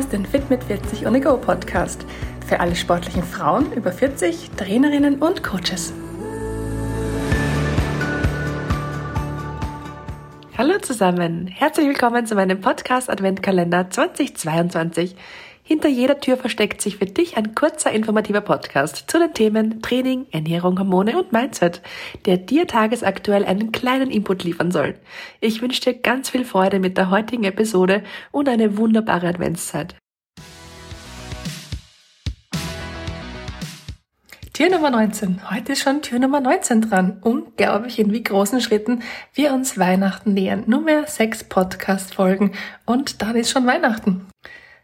hörst den Fit mit 40 on the Go Podcast für alle sportlichen Frauen über 40, Trainerinnen und Coaches. Hallo zusammen, herzlich willkommen zu meinem Podcast Adventkalender 2022. Hinter jeder Tür versteckt sich für dich ein kurzer informativer Podcast zu den Themen Training, Ernährung, Hormone und Mindset, der dir tagesaktuell einen kleinen Input liefern soll. Ich wünsche dir ganz viel Freude mit der heutigen Episode und eine wunderbare Adventszeit. Tür Nummer 19. Heute ist schon Tür Nummer 19 dran. Unglaublich, in wie großen Schritten wir uns Weihnachten nähern. Nur mehr sechs Podcast-Folgen und dann ist schon Weihnachten.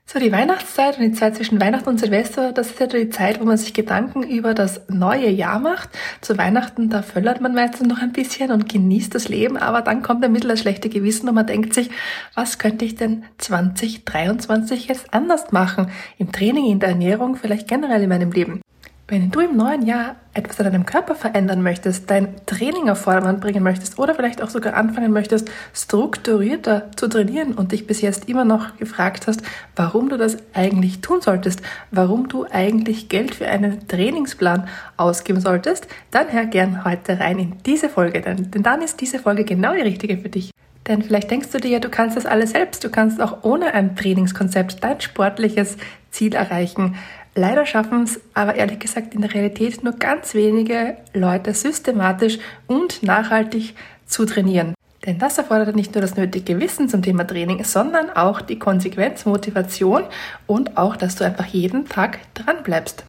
So, die Weihnachtszeit und die Zeit zwischen Weihnachten und Silvester, das ist ja die Zeit, wo man sich Gedanken über das neue Jahr macht. Zu Weihnachten, da föllert man meistens noch ein bisschen und genießt das Leben, aber dann kommt ein bisschen das schlechte Gewissen und man denkt sich, was könnte ich denn 2023 jetzt anders machen? Im Training, in der Ernährung, vielleicht generell in meinem Leben. Wenn du im neuen Jahr etwas an deinem Körper verändern möchtest, dein Training auf Vordermann bringen möchtest oder vielleicht auch sogar anfangen möchtest, strukturierter zu trainieren und dich bis jetzt immer noch gefragt hast, warum du das eigentlich tun solltest, warum du eigentlich Geld für einen Trainingsplan ausgeben solltest, dann hör gern heute rein in diese Folge, denn, denn dann ist diese Folge genau die richtige für dich. Denn vielleicht denkst du dir ja, du kannst das alles selbst. Du kannst auch ohne ein Trainingskonzept dein sportliches Ziel erreichen. Leider schaffen es aber ehrlich gesagt in der Realität nur ganz wenige Leute systematisch und nachhaltig zu trainieren. Denn das erfordert nicht nur das nötige Wissen zum Thema Training, sondern auch die Konsequenz, Motivation und auch, dass du einfach jeden Tag dran bleibst.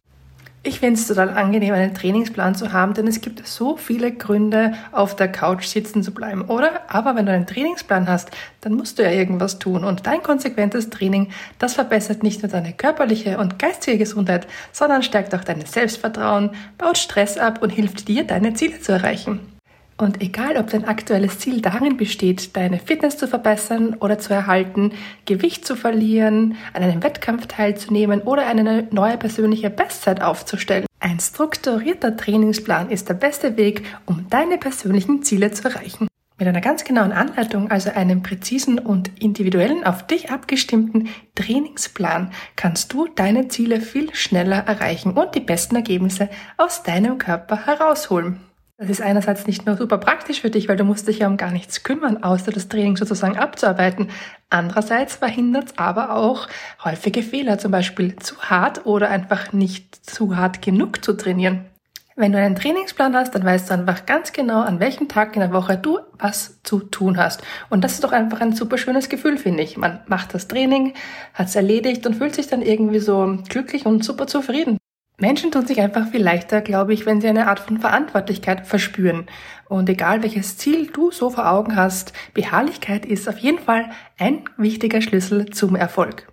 Ich finde es total angenehm, einen Trainingsplan zu haben, denn es gibt so viele Gründe, auf der Couch sitzen zu bleiben, oder? Aber wenn du einen Trainingsplan hast, dann musst du ja irgendwas tun. Und dein konsequentes Training, das verbessert nicht nur deine körperliche und geistige Gesundheit, sondern stärkt auch dein Selbstvertrauen, baut Stress ab und hilft dir, deine Ziele zu erreichen. Und egal, ob dein aktuelles Ziel darin besteht, deine Fitness zu verbessern oder zu erhalten, Gewicht zu verlieren, an einem Wettkampf teilzunehmen oder eine neue persönliche Bestzeit aufzustellen, ein strukturierter Trainingsplan ist der beste Weg, um deine persönlichen Ziele zu erreichen. Mit einer ganz genauen Anleitung, also einem präzisen und individuellen, auf dich abgestimmten Trainingsplan, kannst du deine Ziele viel schneller erreichen und die besten Ergebnisse aus deinem Körper herausholen. Das ist einerseits nicht nur super praktisch für dich, weil du musst dich ja um gar nichts kümmern, außer das Training sozusagen abzuarbeiten. Andererseits verhindert es aber auch häufige Fehler, zum Beispiel zu hart oder einfach nicht zu hart genug zu trainieren. Wenn du einen Trainingsplan hast, dann weißt du einfach ganz genau, an welchem Tag in der Woche du was zu tun hast. Und das ist doch einfach ein super schönes Gefühl, finde ich. Man macht das Training, hat es erledigt und fühlt sich dann irgendwie so glücklich und super zufrieden. Menschen tun sich einfach viel leichter, glaube ich, wenn sie eine Art von Verantwortlichkeit verspüren. Und egal welches Ziel du so vor Augen hast, Beharrlichkeit ist auf jeden Fall ein wichtiger Schlüssel zum Erfolg.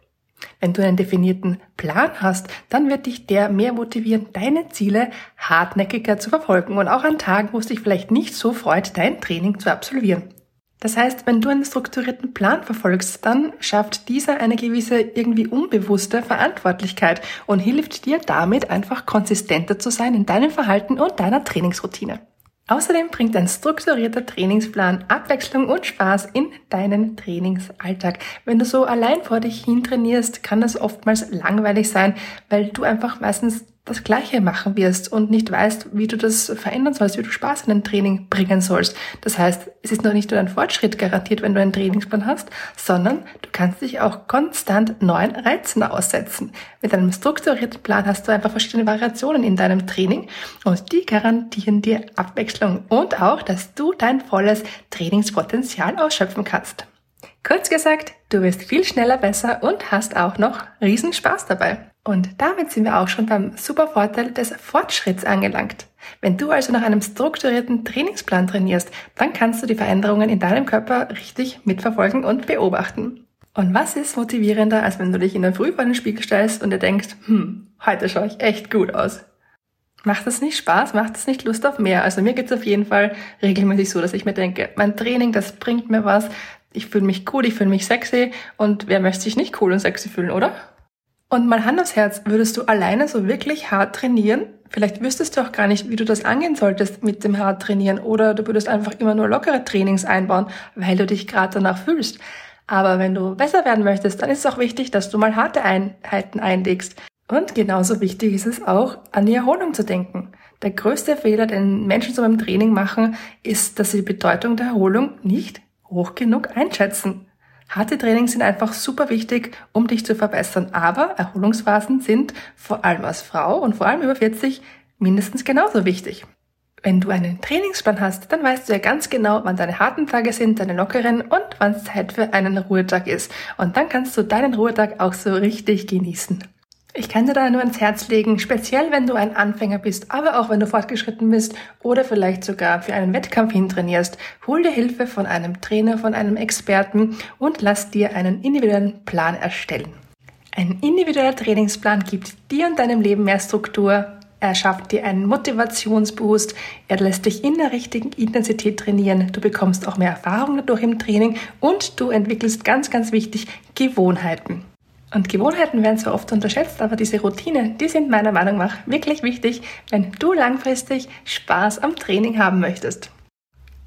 Wenn du einen definierten Plan hast, dann wird dich der mehr motivieren, deine Ziele hartnäckiger zu verfolgen und auch an Tagen, wo es dich vielleicht nicht so freut, dein Training zu absolvieren. Das heißt, wenn du einen strukturierten Plan verfolgst, dann schafft dieser eine gewisse irgendwie unbewusste Verantwortlichkeit und hilft dir damit einfach konsistenter zu sein in deinem Verhalten und deiner Trainingsroutine. Außerdem bringt ein strukturierter Trainingsplan Abwechslung und Spaß in deinen Trainingsalltag. Wenn du so allein vor dich hin trainierst, kann das oftmals langweilig sein, weil du einfach meistens das Gleiche machen wirst und nicht weißt, wie du das verändern sollst, wie du Spaß in ein Training bringen sollst. Das heißt, es ist noch nicht nur ein Fortschritt garantiert, wenn du einen Trainingsplan hast, sondern du kannst dich auch konstant neuen Reizen aussetzen. Mit einem strukturierten Plan hast du einfach verschiedene Variationen in deinem Training und die garantieren dir Abwechslung und auch, dass du dein volles Trainingspotenzial ausschöpfen kannst. Kurz gesagt, du wirst viel schneller besser und hast auch noch riesen Spaß dabei. Und damit sind wir auch schon beim super Vorteil des Fortschritts angelangt. Wenn du also nach einem strukturierten Trainingsplan trainierst, dann kannst du die Veränderungen in deinem Körper richtig mitverfolgen und beobachten. Und was ist motivierender, als wenn du dich in der Früh vor den Spiegel stellst und dir denkst, hm, heute schaue ich echt gut aus. Macht das nicht Spaß? Macht das nicht Lust auf mehr? Also mir geht's auf jeden Fall regelmäßig so, dass ich mir denke, mein Training, das bringt mir was. Ich fühle mich cool, ich fühle mich sexy. Und wer möchte sich nicht cool und sexy fühlen, oder? Und mal Hand aufs Herz, würdest du alleine so wirklich hart trainieren? Vielleicht wüsstest du auch gar nicht, wie du das angehen solltest mit dem hart trainieren oder du würdest einfach immer nur lockere Trainings einbauen, weil du dich gerade danach fühlst. Aber wenn du besser werden möchtest, dann ist es auch wichtig, dass du mal harte Einheiten einlegst. Und genauso wichtig ist es auch, an die Erholung zu denken. Der größte Fehler, den Menschen so beim Training machen, ist, dass sie die Bedeutung der Erholung nicht hoch genug einschätzen. Harte Trainings sind einfach super wichtig, um dich zu verbessern, aber Erholungsphasen sind vor allem als Frau und vor allem über 40 mindestens genauso wichtig. Wenn du einen Trainingsplan hast, dann weißt du ja ganz genau, wann deine harten Tage sind, deine lockeren und wann es Zeit für einen Ruhetag ist. Und dann kannst du deinen Ruhetag auch so richtig genießen. Ich kann dir da nur ans Herz legen, speziell wenn du ein Anfänger bist, aber auch wenn du fortgeschritten bist oder vielleicht sogar für einen Wettkampf hintrainierst, hol dir Hilfe von einem Trainer, von einem Experten und lass dir einen individuellen Plan erstellen. Ein individueller Trainingsplan gibt dir und deinem Leben mehr Struktur, er schafft dir einen Motivationsboost, er lässt dich in der richtigen Intensität trainieren, du bekommst auch mehr Erfahrung dadurch im Training und du entwickelst ganz, ganz wichtig Gewohnheiten. Und Gewohnheiten werden zwar oft unterschätzt, aber diese Routinen, die sind meiner Meinung nach wirklich wichtig, wenn du langfristig Spaß am Training haben möchtest.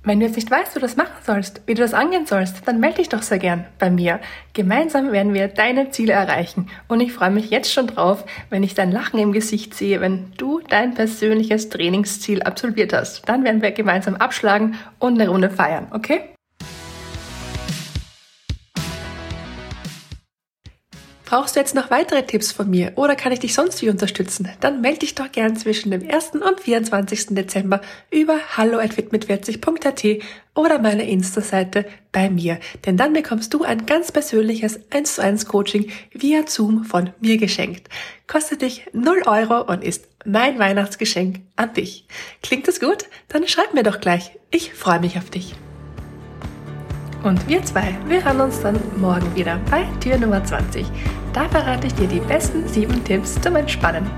Wenn du jetzt nicht weißt, wie du das machen sollst, wie du das angehen sollst, dann melde dich doch sehr gern bei mir. Gemeinsam werden wir deine Ziele erreichen. Und ich freue mich jetzt schon drauf, wenn ich dein Lachen im Gesicht sehe, wenn du dein persönliches Trainingsziel absolviert hast. Dann werden wir gemeinsam abschlagen und eine Runde feiern, okay? Brauchst du jetzt noch weitere Tipps von mir oder kann ich dich sonst wie unterstützen? Dann melde dich doch gern zwischen dem 1. und 24. Dezember über hallo@mit40.at oder meiner Insta-Seite bei mir, denn dann bekommst du ein ganz persönliches 1 zu 1 Coaching via Zoom von mir geschenkt. Kostet dich 0 Euro und ist mein Weihnachtsgeschenk an dich. Klingt das gut? Dann schreib mir doch gleich. Ich freue mich auf dich. Und wir zwei, wir hören uns dann morgen wieder bei Tür Nummer 20. Da verrate ich dir die besten sieben Tipps zum Entspannen.